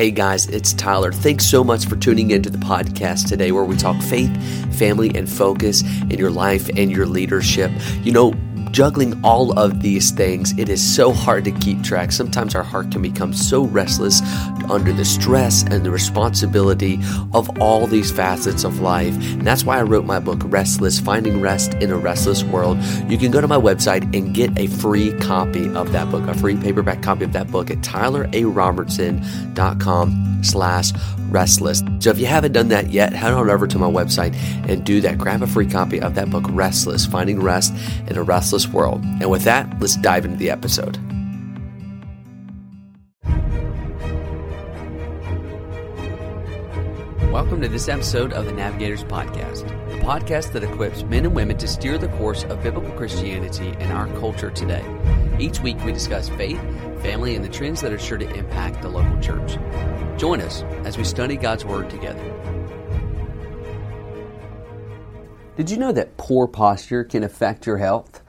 Hey guys, it's Tyler. Thanks so much for tuning into the podcast today where we talk faith, family, and focus in your life and your leadership. You know, juggling all of these things, it is so hard to keep track. Sometimes our heart can become so restless under the stress and the responsibility of all these facets of life. And that's why I wrote my book, Restless Finding Rest in a Restless World. You can go to my website and get a free copy of that book, a free paperback copy of that book at tylerarobertson.com slash restless. So if you haven't done that yet, head on over to my website and do that. Grab a free copy of that book, Restless, Finding Rest in a Restless World. And with that, let's dive into the episode. Welcome to this episode of the Navigators Podcast, a podcast that equips men and women to steer the course of biblical Christianity in our culture today. Each week we discuss faith, family, and the trends that are sure to impact the local church. Join us as we study God's Word together. Did you know that poor posture can affect your health?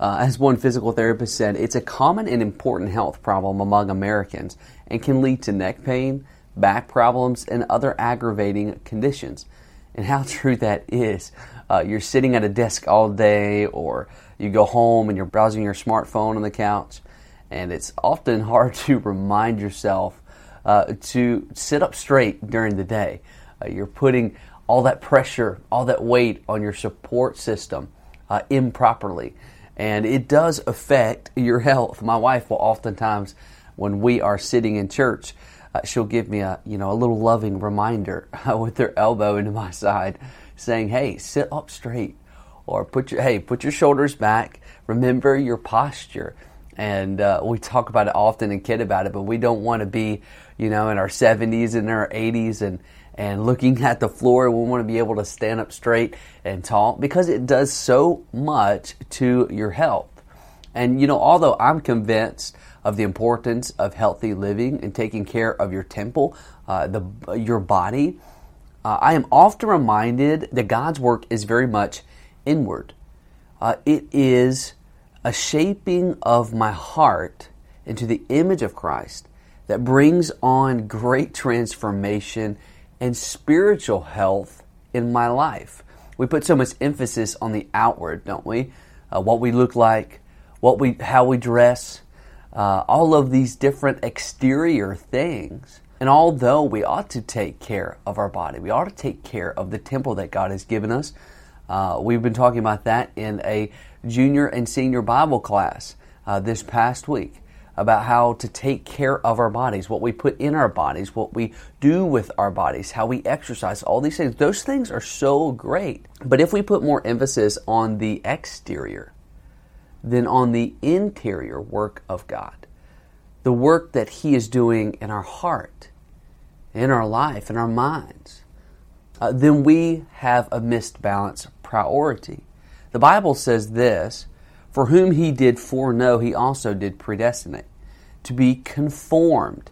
Uh, as one physical therapist said, it's a common and important health problem among Americans and can lead to neck pain, back problems, and other aggravating conditions. And how true that is. Uh, you're sitting at a desk all day, or you go home and you're browsing your smartphone on the couch, and it's often hard to remind yourself uh, to sit up straight during the day. Uh, you're putting all that pressure, all that weight on your support system uh, improperly, and it does affect your health. My wife will oftentimes, when we are sitting in church, uh, she'll give me a you know a little loving reminder with her elbow into my side, saying, "Hey, sit up straight." Or put your hey, put your shoulders back. Remember your posture and uh, we talk about it often and kid about it, but we don't want to be, you know, in our 70s and our 80s and and looking at the floor. We want to be able to stand up straight and tall because it does so much to your health. And you know, although I'm convinced of the importance of healthy living and taking care of your temple, uh, the your body, uh, I am often reminded that God's work is very much inward. Uh, it is a shaping of my heart into the image of Christ that brings on great transformation and spiritual health in my life. We put so much emphasis on the outward, don't we? Uh, what we look like, what we, how we dress, uh, all of these different exterior things. And although we ought to take care of our body, we ought to take care of the temple that God has given us. Uh, we've been talking about that in a junior and senior Bible class uh, this past week about how to take care of our bodies, what we put in our bodies, what we do with our bodies, how we exercise, all these things. Those things are so great. But if we put more emphasis on the exterior than on the interior work of God, the work that He is doing in our heart, in our life, in our minds, uh, then we have a misbalanced priority. The Bible says this For whom he did foreknow, he also did predestinate, to be conformed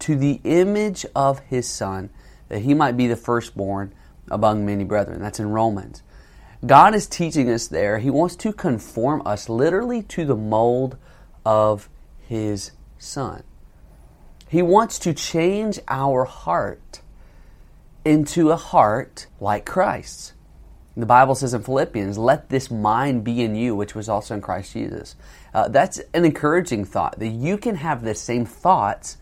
to the image of his Son, that he might be the firstborn among many brethren. That's in Romans. God is teaching us there. He wants to conform us literally to the mold of his Son. He wants to change our heart into a heart like Christ's. The Bible says in Philippians, let this mind be in you, which was also in Christ Jesus. Uh, that's an encouraging thought that you can have the same thoughts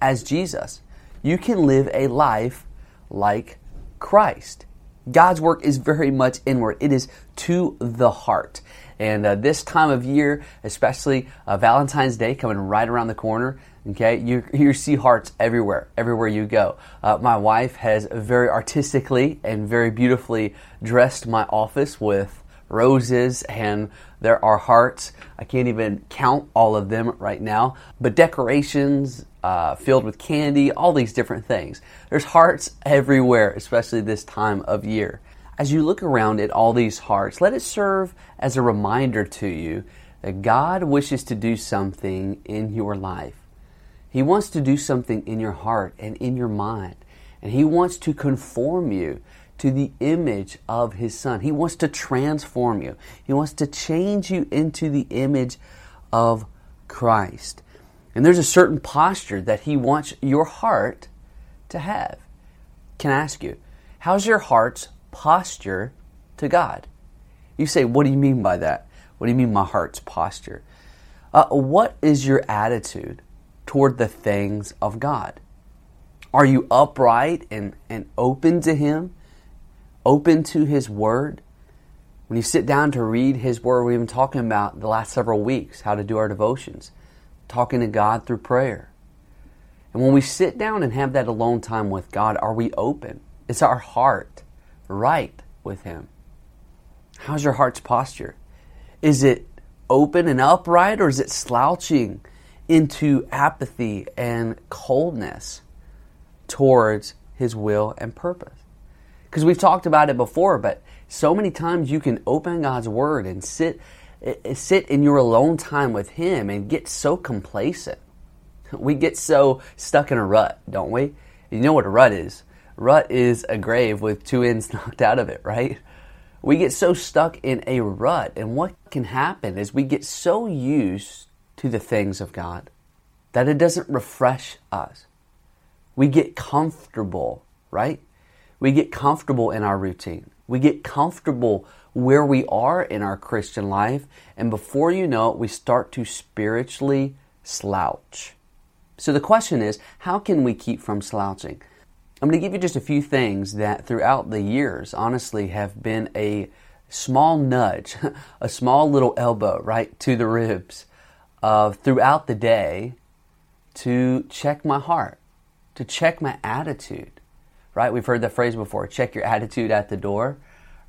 as Jesus. You can live a life like Christ. God's work is very much inward, it is to the heart. And uh, this time of year, especially uh, Valentine's Day coming right around the corner, Okay, you, you see hearts everywhere, everywhere you go. Uh, my wife has very artistically and very beautifully dressed my office with roses, and there are hearts. I can't even count all of them right now, but decorations uh, filled with candy, all these different things. There's hearts everywhere, especially this time of year. As you look around at all these hearts, let it serve as a reminder to you that God wishes to do something in your life. He wants to do something in your heart and in your mind. And He wants to conform you to the image of His Son. He wants to transform you. He wants to change you into the image of Christ. And there's a certain posture that He wants your heart to have. Can I ask you, how's your heart's posture to God? You say, what do you mean by that? What do you mean, my heart's posture? Uh, what is your attitude toward the things of God? Are you upright and, and open to Him? Open to His Word? When you sit down to read His Word, we've been talking about the last several weeks how to do our devotions, talking to God through prayer. And when we sit down and have that alone time with God, are we open? Is our heart right with Him? How's your heart's posture? Is it open and upright, or is it slouching into apathy and coldness towards His will and purpose? Because we've talked about it before, but so many times you can open God's Word and sit eh, eh, sit in your alone time with Him and get so complacent. We get so stuck in a rut, don't we? You know what a rut is? Rut is a grave with two ends knocked out of it, right? We get so stuck in a rut, and what can happen is we get so used to the things of God that it doesn't refresh us. We get comfortable, right? We get comfortable in our routine. We get comfortable where we are in our Christian life, and before you know it, we start to spiritually slouch. So the question is, how can we keep from slouching? I'm going to give you just a few things that throughout the years, honestly, have been a small nudge, a small little elbow, right, to the ribs of throughout the day to check my heart, to check my attitude, right? We've heard that phrase before check your attitude at the door,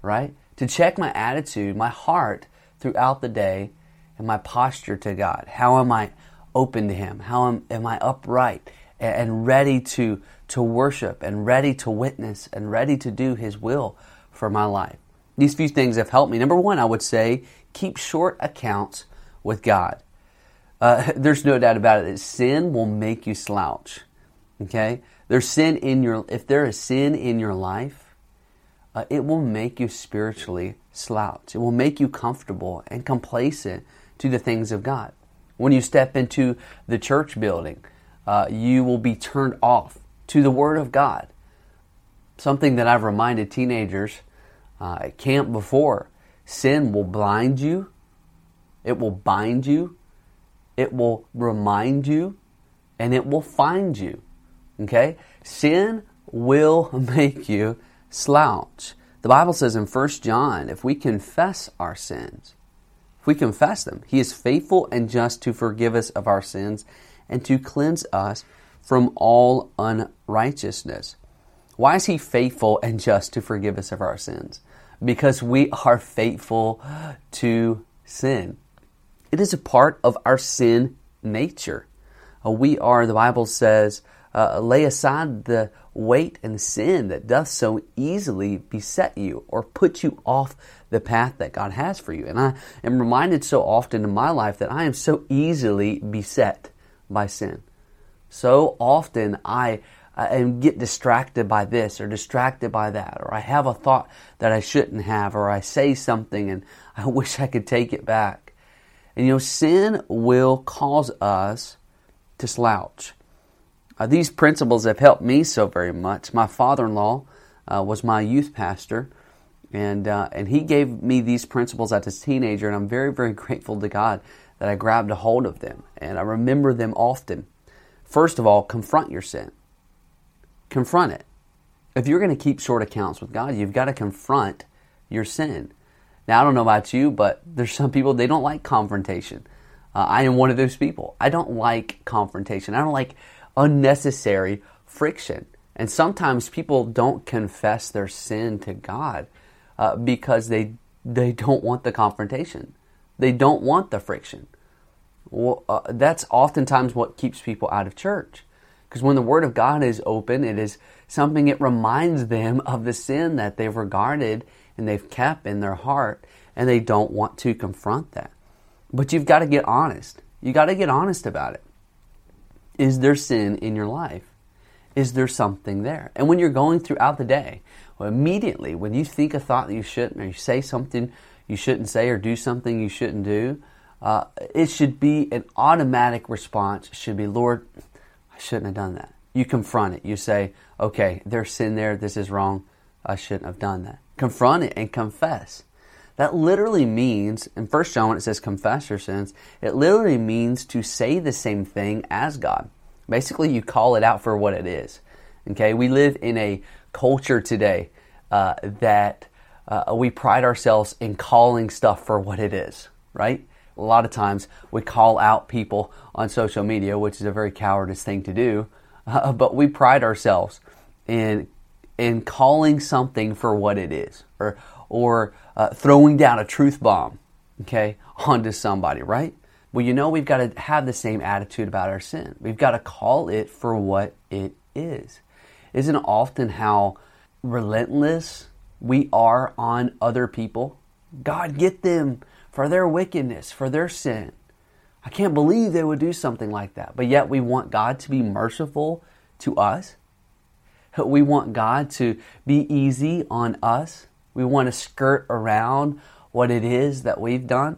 right? To check my attitude, my heart throughout the day, and my posture to God. How am I open to Him? How am, am I upright and ready to to worship and ready to witness and ready to do His will for my life. These few things have helped me. Number one, I would say keep short accounts with God. Uh, there's no doubt about it that sin will make you slouch. Okay? There's sin in your, if there is sin in your life, uh, it will make you spiritually slouch. It will make you comfortable and complacent to the things of God. When you step into the church building, uh, you will be turned off to the Word of God. Something that I've reminded teenagers uh, at camp before sin will blind you, it will bind you, it will remind you, and it will find you. Okay? Sin will make you slouch. The Bible says in 1 John, if we confess our sins, if we confess them, He is faithful and just to forgive us of our sins and to cleanse us from all unrighteousness. Why is he faithful and just to forgive us of our sins? Because we are faithful to sin. It is a part of our sin nature. Uh, we are, the Bible says, uh, lay aside the weight and sin that doth so easily beset you or put you off the path that God has for you. And I am reminded so often in my life that I am so easily beset by sin. So often I and get distracted by this or distracted by that, or I have a thought that I shouldn't have, or I say something and I wish I could take it back. And you know, sin will cause us to slouch. Uh, these principles have helped me so very much. My father-in-law uh, was my youth pastor, and uh, and he gave me these principles as a teenager, and I'm very very grateful to God that I grabbed a hold of them, and I remember them often. First of all, confront your sin. Confront it. If you're going to keep short accounts with God, you've got to confront your sin. Now, I don't know about you, but there's some people, they don't like confrontation. Uh, I am one of those people. I don't like confrontation. I don't like unnecessary friction. And sometimes people don't confess their sin to God uh, because they, they don't want the confrontation. They don't want the friction. Well, uh, that's oftentimes what keeps people out of church. Because when the Word of God is open, it is something it reminds them of the sin that they've regarded and they've kept in their heart, and they don't want to confront that. But you've got to get honest. You got to get honest about it. Is there sin in your life? Is there something there? And when you're going throughout the day, well, immediately when you think a thought that you shouldn't, or you say something you shouldn't say, or do something you shouldn't do, uh, it should be an automatic response. Should be, Lord, I shouldn't have done that. You confront it. You say, okay, there's sin there. This is wrong. I shouldn't have done that. Confront it and confess. That literally means, in 1 John, when it says confess your sins, it literally means to say the same thing as God. Basically, you call it out for what it is. Okay, we live in a culture today uh, that uh, we pride ourselves in calling stuff for what it is, right? A lot of times we call out people on social media, which is a very cowardice thing to do, uh, but we pride ourselves in in calling something for what it is, or or uh, throwing down a truth bomb, okay, onto somebody, right? Well, you know we've got to have the same attitude about our sin. We've got to call it for what it is. Isn't often how relentless we are on other people? God, get them for their wickedness, for their sin. I can't believe they would do something like that. But yet we want God to be merciful to us. We want God to be easy on us. We want to skirt around what it is that we've done.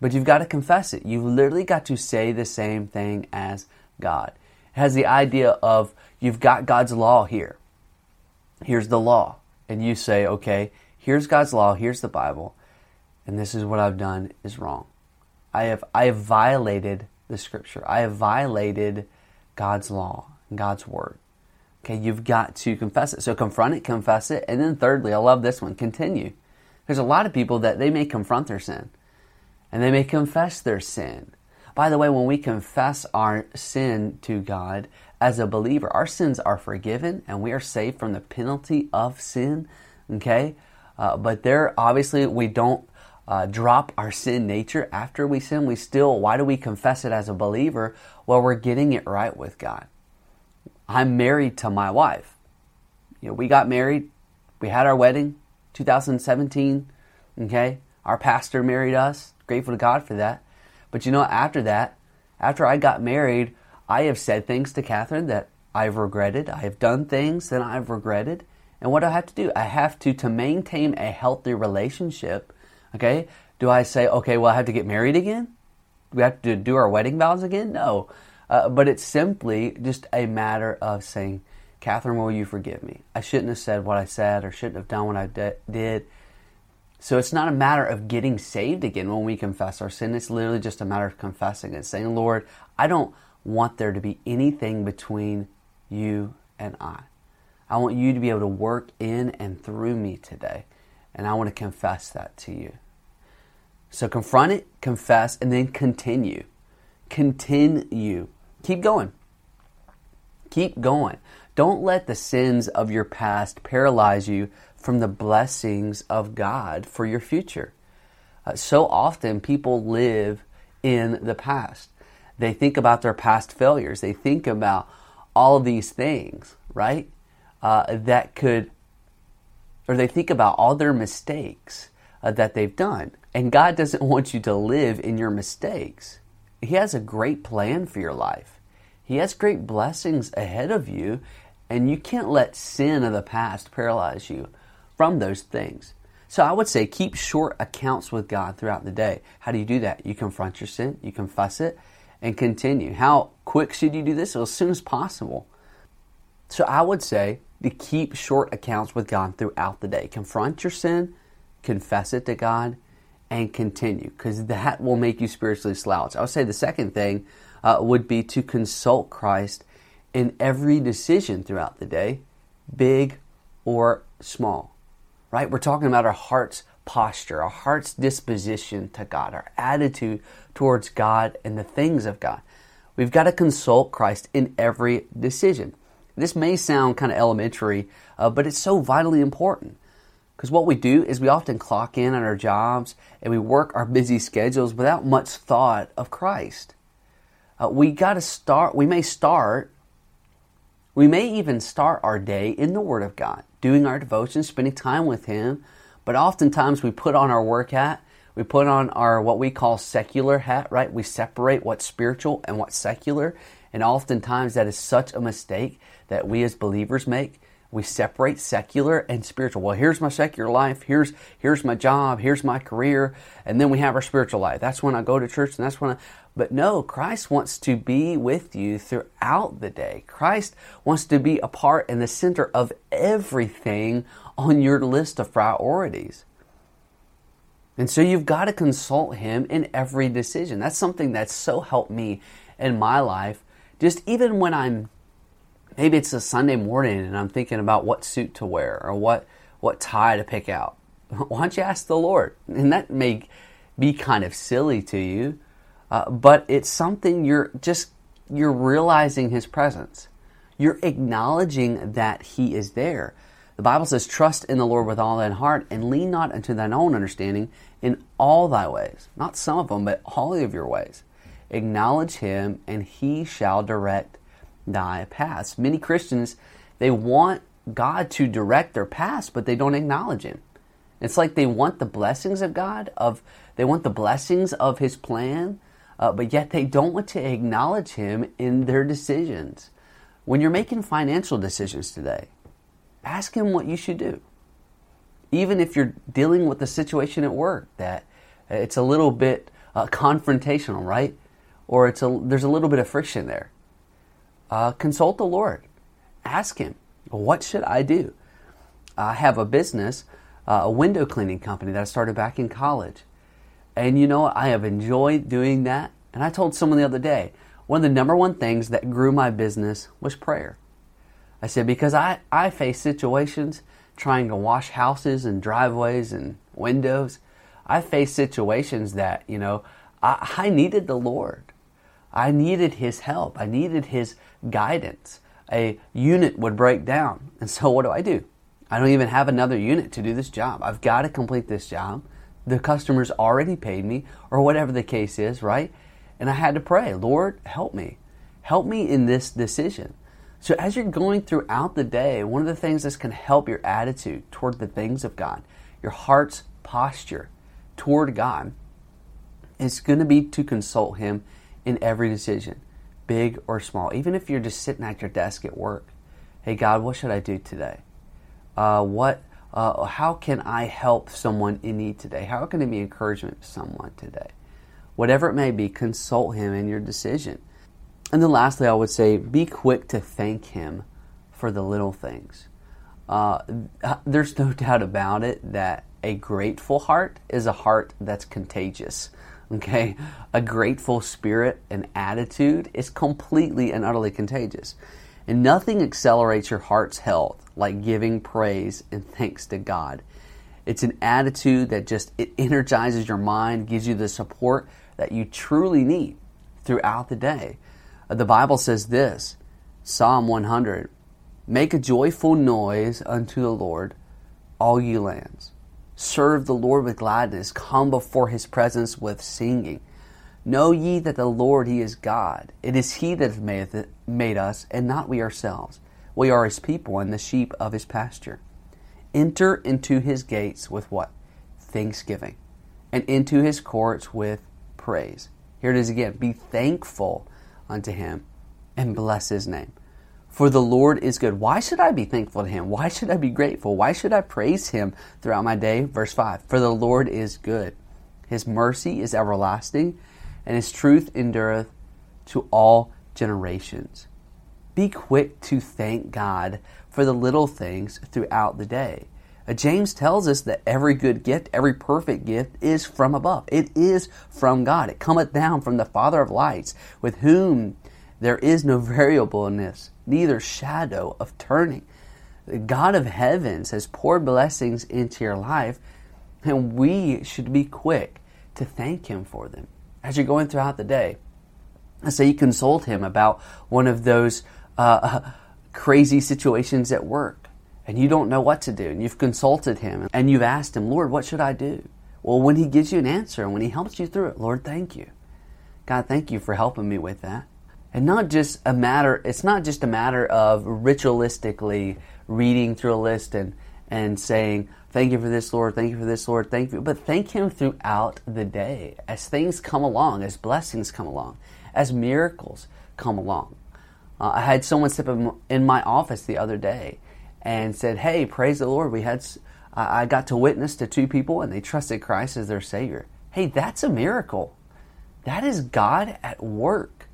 But you've got to confess it. You've literally got to say the same thing as God. It has the idea of you've got God's law here. Here's the law. And you say, okay, here's God's law, here's the Bible, and this is what I've done is wrong. I have I have violated the scripture. I have violated God's law and God's word. Okay, you've got to confess it. So confront it, confess it, and then thirdly, I love this one, continue. There's a lot of people that they may confront their sin and they may confess their sin. By the way, when we confess our sin to God as a believer, our sins are forgiven and we are saved from the penalty of sin. Okay? Uh, but there, obviously, we don't uh, drop our sin nature after we sin. We still, why do we confess it as a believer? Well, we're getting it right with God. I'm married to my wife. You know, we got married, we had our wedding, 2017. Okay, our pastor married us. Grateful to God for that. But you know, after that, after I got married, I have said things to Catherine that I've regretted. I have done things that I've regretted. And what do I have to do? I have to, to maintain a healthy relationship, okay? Do I say, okay, well, I have to get married again? We have to do our wedding vows again? No. Uh, but it's simply just a matter of saying, Catherine, will you forgive me? I shouldn't have said what I said or shouldn't have done what I de- did. So it's not a matter of getting saved again when we confess our sin. It's literally just a matter of confessing it, saying, Lord, I don't want there to be anything between you and I. I want you to be able to work in and through me today. And I want to confess that to you. So confront it, confess, and then continue. Continue. Keep going. Keep going. Don't let the sins of your past paralyze you from the blessings of God for your future. Uh, so often people live in the past. They think about their past failures. They think about all of these things, right? Uh, that could, or they think about all their mistakes uh, that they've done. And God doesn't want you to live in your mistakes. He has a great plan for your life. He has great blessings ahead of you, and you can't let sin of the past paralyze you from those things. So I would say keep short accounts with God throughout the day. How do you do that? You confront your sin, you confess it, and continue. How quick should you do this? As soon as possible. So I would say to keep short accounts with God throughout the day. Confront your sin, confess it to God, and continue because that will make you spiritually slouch. I would say the second thing uh, would be to consult Christ in every decision throughout the day, big or small. Right? We're talking about our heart's posture, our heart's disposition to God, our attitude towards God and the things of God. We've got to consult Christ in every decision. This may sound kind of elementary, uh, but it's so vitally important. Because what we do is we often clock in on our jobs and we work our busy schedules without much thought of Christ. Uh, we got to start, we may start, we may even start our day in the Word of God, doing our devotion, spending time with Him. But oftentimes we put on our work hat, we put on our what we call secular hat, right? We separate what's spiritual and what's secular. And oftentimes that is such a mistake that we as believers make we separate secular and spiritual. Well, here's my secular life, here's here's my job, here's my career, and then we have our spiritual life. That's when I go to church and that's when I but no, Christ wants to be with you throughout the day. Christ wants to be a part in the center of everything on your list of priorities. And so you've got to consult him in every decision. That's something that's so helped me in my life. Just even when I'm maybe it's a Sunday morning and I'm thinking about what suit to wear or what what tie to pick out. Why don't you ask the Lord? And that may be kind of silly to you, uh, but it's something you're just you're realizing His presence. You're acknowledging that He is there. The Bible says, Trust in the Lord with all thine heart, and lean not unto thine own understanding in all thy ways. Not some of them, but all of your ways. Acknowledge him, and he shall direct thy paths. Many Christians, they want God to direct their paths, but they don't acknowledge him. It's like they want the blessings of God, of they want the blessings of his plan, uh, but yet they don't want to acknowledge him in their decisions. When you're making financial decisions today, ask him what you should do. Even if you're dealing with a situation at work that it's a little bit uh, confrontational, right? Or it's a, there's a little bit of friction there. Uh, consult the Lord. Ask Him, what should I do? I have a business, uh, a window cleaning company that I started back in college. And you know, I have enjoyed doing that. And I told someone the other day, one of the number one things that grew my business was prayer. I said, because I, I face situations trying to wash houses and driveways and windows. I face situations that, you know, I, I needed the Lord. I needed His help. I needed His guidance. A unit would break down. And so what do I do? I don't even have another unit to do this job. I've got to complete this job. The customer's already paid me, or whatever the case is, right? And I had to pray, Lord, help me. Help me in this decision. So, as you're going throughout the day, one of the things going to help your attitude toward the things of God, your heart's posture toward God, is going to be to consult Him in every decision, big or small. Even if you're just sitting at your desk at work, hey God, what should I do today? Uh, what? Uh, how can I help someone in need today? How can I be encouragement to someone today? Whatever it may be, consult Him in your decision. And then lastly, I would say be quick to thank Him for the little things. Uh, there's no doubt about it that a grateful heart is a heart that's contagious. Okay? A grateful spirit and attitude is completely and utterly contagious. And nothing accelerates your heart's health like giving praise and thanks to God. It's an attitude that just it energizes your mind, gives you the support that you truly need throughout the day. Uh, the Bible says this Psalm 100 Make a joyful noise unto the Lord, all ye lands. Serve the Lord with gladness. Come before his presence with singing. Know ye that the Lord, he is God. It is he that hath made us, and not we ourselves. We are his people and the sheep of his pasture. Enter into his gates with what? Thanksgiving. And into his courts with praise. Here it is again. Be thankful unto him and bless his name. For the Lord is good. Why should I be thankful to him? Why should I be grateful? Why should I praise him throughout my day? Verse 5 For the Lord is good. His mercy is everlasting, and his truth endureth to all generations. Be quick to thank God for the little things throughout the day. Uh, James tells us that every good gift, every perfect gift is from above. It is from God. It cometh down from the Father of lights, with whom there is no variableness, neither shadow of turning. The God of heavens has poured blessings into your life, and we should be quick to thank Him for them. As you're going throughout the day, let's say you consult Him about one of those uh, crazy situations at work and you don't know what to do, and you've consulted him and you've asked him, Lord, what should I do? Well, when he gives you an answer and when he helps you through it, Lord, thank you. God, thank you for helping me with that. And not just a matter, it's not just a matter of ritualistically reading through a list and, and saying, Thank you for this, Lord, thank you for this, Lord, thank you. But thank Him throughout the day as things come along, as blessings come along, as miracles come along. Uh, I had someone step in my office the other day and said, Hey, praise the Lord, we had, I got to witness to two people and they trusted Christ as their Savior. Hey, that's a miracle. That is God at work.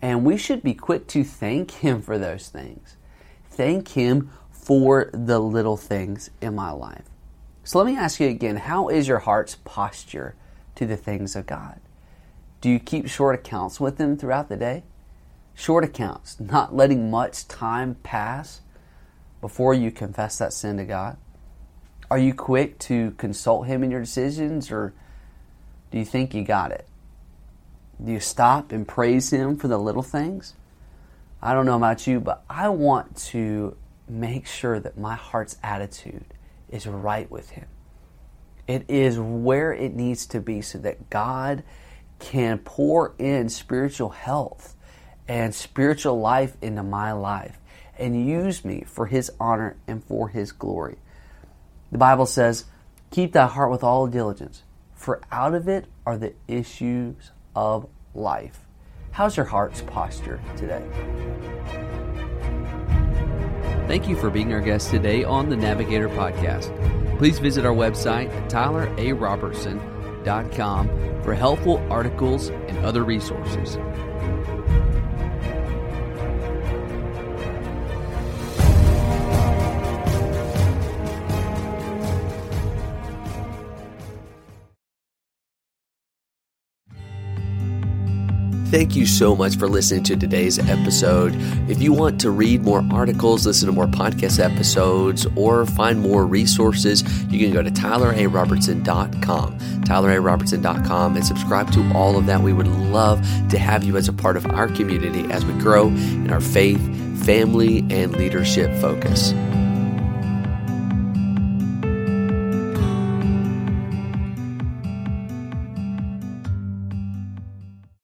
And we should be quick to thank Him for those things. Thank Him for the little things in my life. So let me ask you again how is your heart's posture to the things of God? Do you keep short accounts with Him throughout the day? Short accounts, not letting much time pass before you confess that sin to God? Are you quick to consult Him in your decisions, or do you think you got it? Do you stop and praise Him for the little things? I don't know about you, but I want to make sure that my heart's attitude is right with Him. It is where it needs to be so that God can pour in spiritual health and spiritual life into my life and use me for His honor and for His glory. The Bible says, Keep thy heart with all diligence, for out of it are the issues of life. How's your heart's posture today? Thank you for being our guest today on the Navigator Podcast. Please visit our website at tylerarobertson.com for helpful articles and other resources. Thank you so much for listening to today's episode. If you want to read more articles, listen to more podcast episodes, or find more resources, you can go to tylerarobertson.com, tylerarobertson.com, and subscribe to all of that. We would love to have you as a part of our community as we grow in our faith, family, and leadership focus.